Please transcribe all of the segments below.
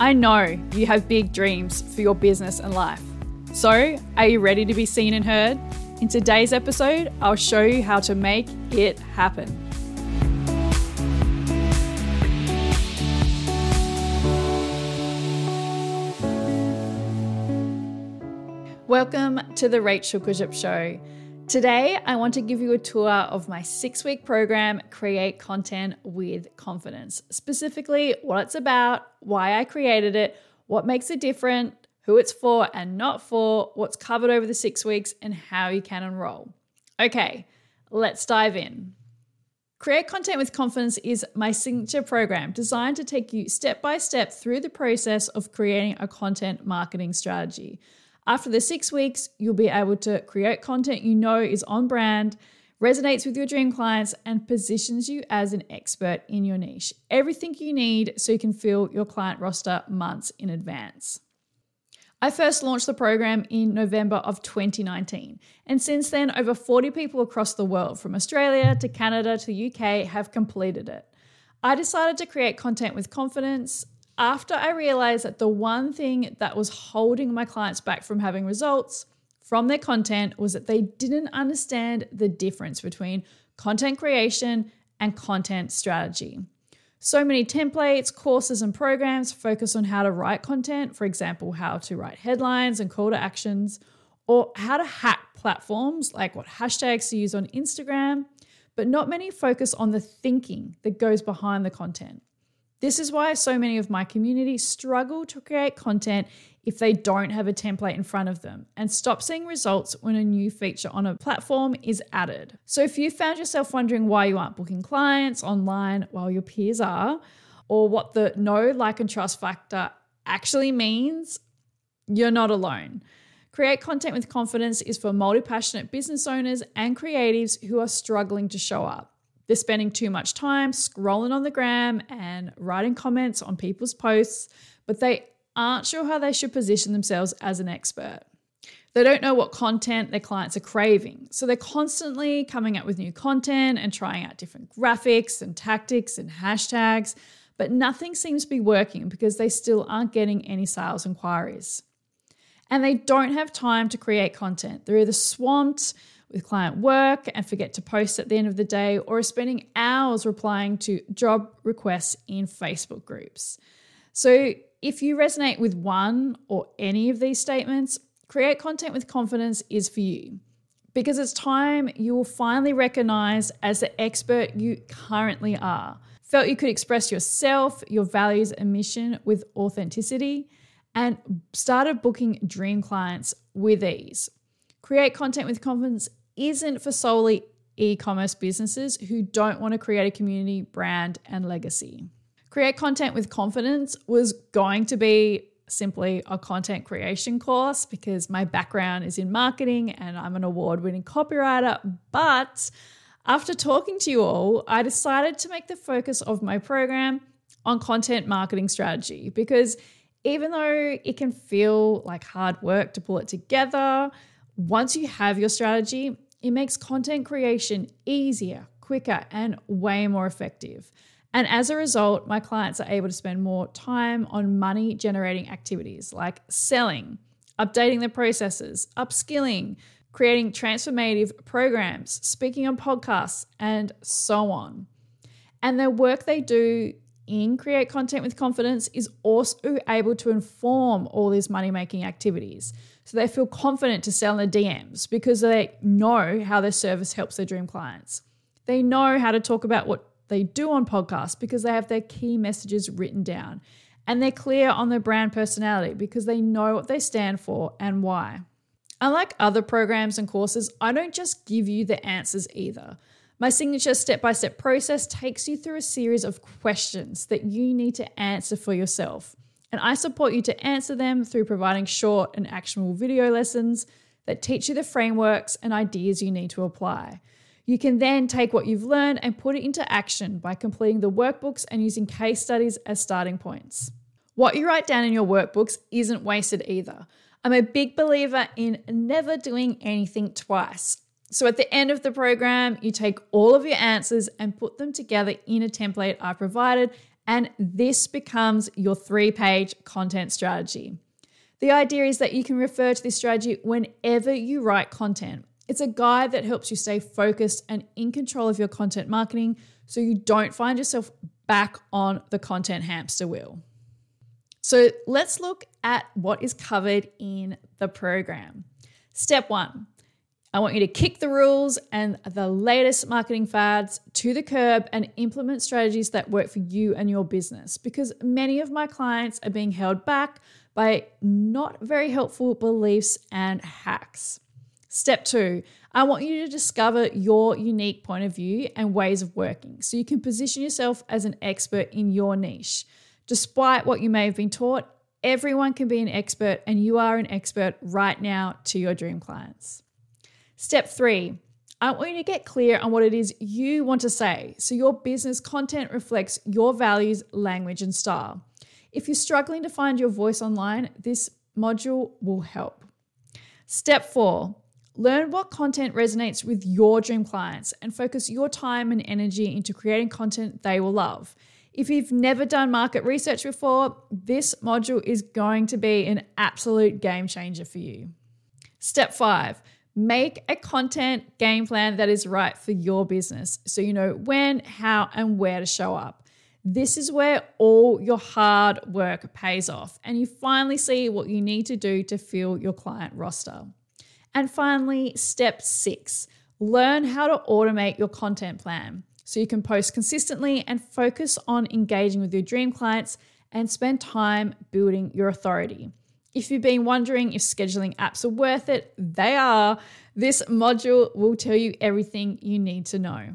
I know you have big dreams for your business and life. So, are you ready to be seen and heard? In today's episode, I'll show you how to make it happen. Welcome to the Rachel Kurzyp Show. Today, I want to give you a tour of my six week program, Create Content with Confidence. Specifically, what it's about, why I created it, what makes it different, who it's for and not for, what's covered over the six weeks, and how you can enroll. Okay, let's dive in. Create Content with Confidence is my signature program designed to take you step by step through the process of creating a content marketing strategy. After the six weeks, you'll be able to create content you know is on brand, resonates with your dream clients, and positions you as an expert in your niche. Everything you need so you can fill your client roster months in advance. I first launched the program in November of 2019, and since then, over 40 people across the world, from Australia to Canada to the UK, have completed it. I decided to create content with confidence after I realized that the one thing that was holding my clients back from having results from their content was that they didn't understand the difference between content creation and content strategy. So many templates, courses, and programs focus on how to write content, for example, how to write headlines and call to actions, or how to hack platforms like what hashtags to use on Instagram, but not many focus on the thinking that goes behind the content. This is why so many of my community struggle to create content if they don't have a template in front of them and stop seeing results when a new feature on a platform is added. So, if you found yourself wondering why you aren't booking clients online while your peers are, or what the know, like, and trust factor actually means, you're not alone. Create Content with Confidence is for multi passionate business owners and creatives who are struggling to show up. They're spending too much time scrolling on the gram and writing comments on people's posts, but they aren't sure how they should position themselves as an expert. They don't know what content their clients are craving. So they're constantly coming up with new content and trying out different graphics and tactics and hashtags, but nothing seems to be working because they still aren't getting any sales inquiries. And they don't have time to create content. They're either swamped with client work and forget to post at the end of the day, or are spending hours replying to job requests in Facebook groups. So, if you resonate with one or any of these statements, create content with confidence is for you because it's time you will finally recognize as the expert you currently are. Felt you could express yourself, your values, and mission with authenticity, and started booking dream clients with ease. Create content with confidence isn't for solely e commerce businesses who don't want to create a community, brand, and legacy. Create Content with Confidence was going to be simply a content creation course because my background is in marketing and I'm an award winning copywriter. But after talking to you all, I decided to make the focus of my program on content marketing strategy because even though it can feel like hard work to pull it together, once you have your strategy, it makes content creation easier, quicker, and way more effective. And as a result, my clients are able to spend more time on money generating activities like selling, updating their processes, upskilling, creating transformative programs, speaking on podcasts, and so on. And the work they do in Create Content with Confidence is also able to inform all these money making activities. So they feel confident to sell in the DMs because they know how their service helps their dream clients. They know how to talk about what they do on podcasts because they have their key messages written down. And they're clear on their brand personality because they know what they stand for and why. Unlike other programs and courses, I don't just give you the answers either. My signature step by step process takes you through a series of questions that you need to answer for yourself. And I support you to answer them through providing short and actionable video lessons that teach you the frameworks and ideas you need to apply. You can then take what you've learned and put it into action by completing the workbooks and using case studies as starting points. What you write down in your workbooks isn't wasted either. I'm a big believer in never doing anything twice. So at the end of the program, you take all of your answers and put them together in a template I provided, and this becomes your three page content strategy. The idea is that you can refer to this strategy whenever you write content. It's a guide that helps you stay focused and in control of your content marketing so you don't find yourself back on the content hamster wheel. So let's look at what is covered in the program. Step one I want you to kick the rules and the latest marketing fads to the curb and implement strategies that work for you and your business because many of my clients are being held back by not very helpful beliefs and hacks. Step two, I want you to discover your unique point of view and ways of working so you can position yourself as an expert in your niche. Despite what you may have been taught, everyone can be an expert, and you are an expert right now to your dream clients. Step three, I want you to get clear on what it is you want to say so your business content reflects your values, language, and style. If you're struggling to find your voice online, this module will help. Step four, learn what content resonates with your dream clients and focus your time and energy into creating content they will love. If you've never done market research before, this module is going to be an absolute game changer for you. Step five, Make a content game plan that is right for your business so you know when, how, and where to show up. This is where all your hard work pays off, and you finally see what you need to do to fill your client roster. And finally, step six learn how to automate your content plan so you can post consistently and focus on engaging with your dream clients and spend time building your authority. If you've been wondering if scheduling apps are worth it, they are. This module will tell you everything you need to know.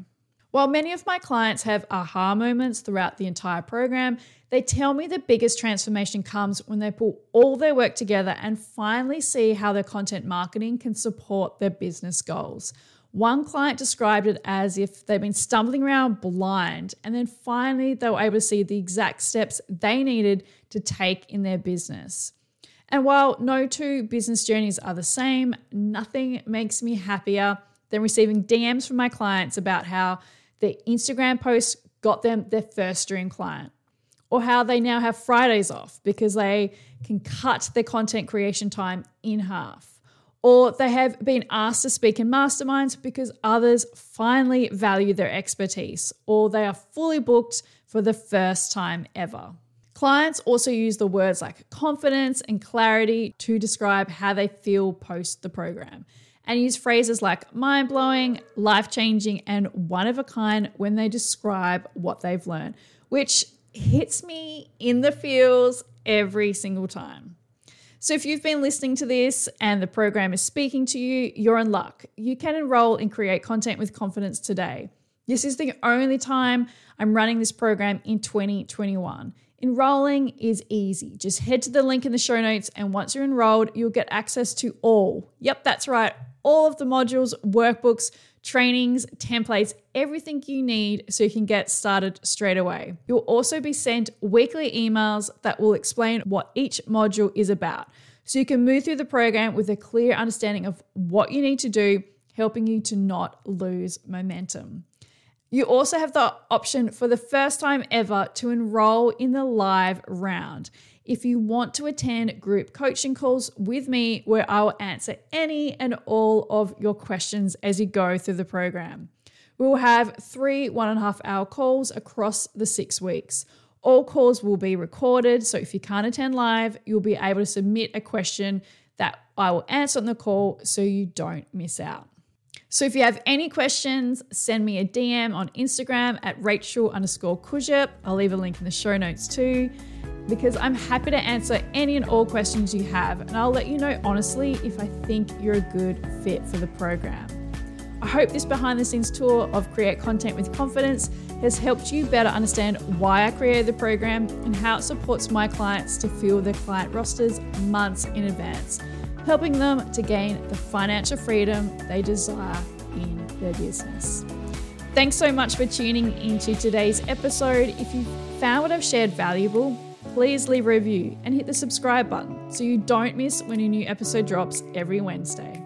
While many of my clients have aha moments throughout the entire program, they tell me the biggest transformation comes when they pull all their work together and finally see how their content marketing can support their business goals. One client described it as if they've been stumbling around blind, and then finally they were able to see the exact steps they needed to take in their business. And while no two business journeys are the same, nothing makes me happier than receiving DMs from my clients about how their Instagram posts got them their first dream client, or how they now have Fridays off because they can cut their content creation time in half, or they have been asked to speak in masterminds because others finally value their expertise, or they are fully booked for the first time ever. Clients also use the words like confidence and clarity to describe how they feel post the program and use phrases like mind blowing, life changing, and one of a kind when they describe what they've learned, which hits me in the feels every single time. So, if you've been listening to this and the program is speaking to you, you're in luck. You can enroll and create content with confidence today. This is the only time I'm running this program in 2021. Enrolling is easy. Just head to the link in the show notes, and once you're enrolled, you'll get access to all yep, that's right all of the modules, workbooks, trainings, templates, everything you need so you can get started straight away. You'll also be sent weekly emails that will explain what each module is about. So you can move through the program with a clear understanding of what you need to do, helping you to not lose momentum. You also have the option for the first time ever to enroll in the live round. If you want to attend group coaching calls with me, where I will answer any and all of your questions as you go through the program. We will have three one and a half hour calls across the six weeks. All calls will be recorded, so if you can't attend live, you'll be able to submit a question that I will answer on the call so you don't miss out. So if you have any questions, send me a DM on Instagram at Rachel underscore Kurzyp. I'll leave a link in the show notes too, because I'm happy to answer any and all questions you have. And I'll let you know honestly if I think you're a good fit for the program. I hope this behind the scenes tour of Create Content with Confidence has helped you better understand why I created the program and how it supports my clients to fill their client rosters months in advance, helping them to gain the financial freedom they desire in their business. Thanks so much for tuning into today's episode. If you found what I've shared valuable, please leave a review and hit the subscribe button so you don't miss when a new episode drops every Wednesday.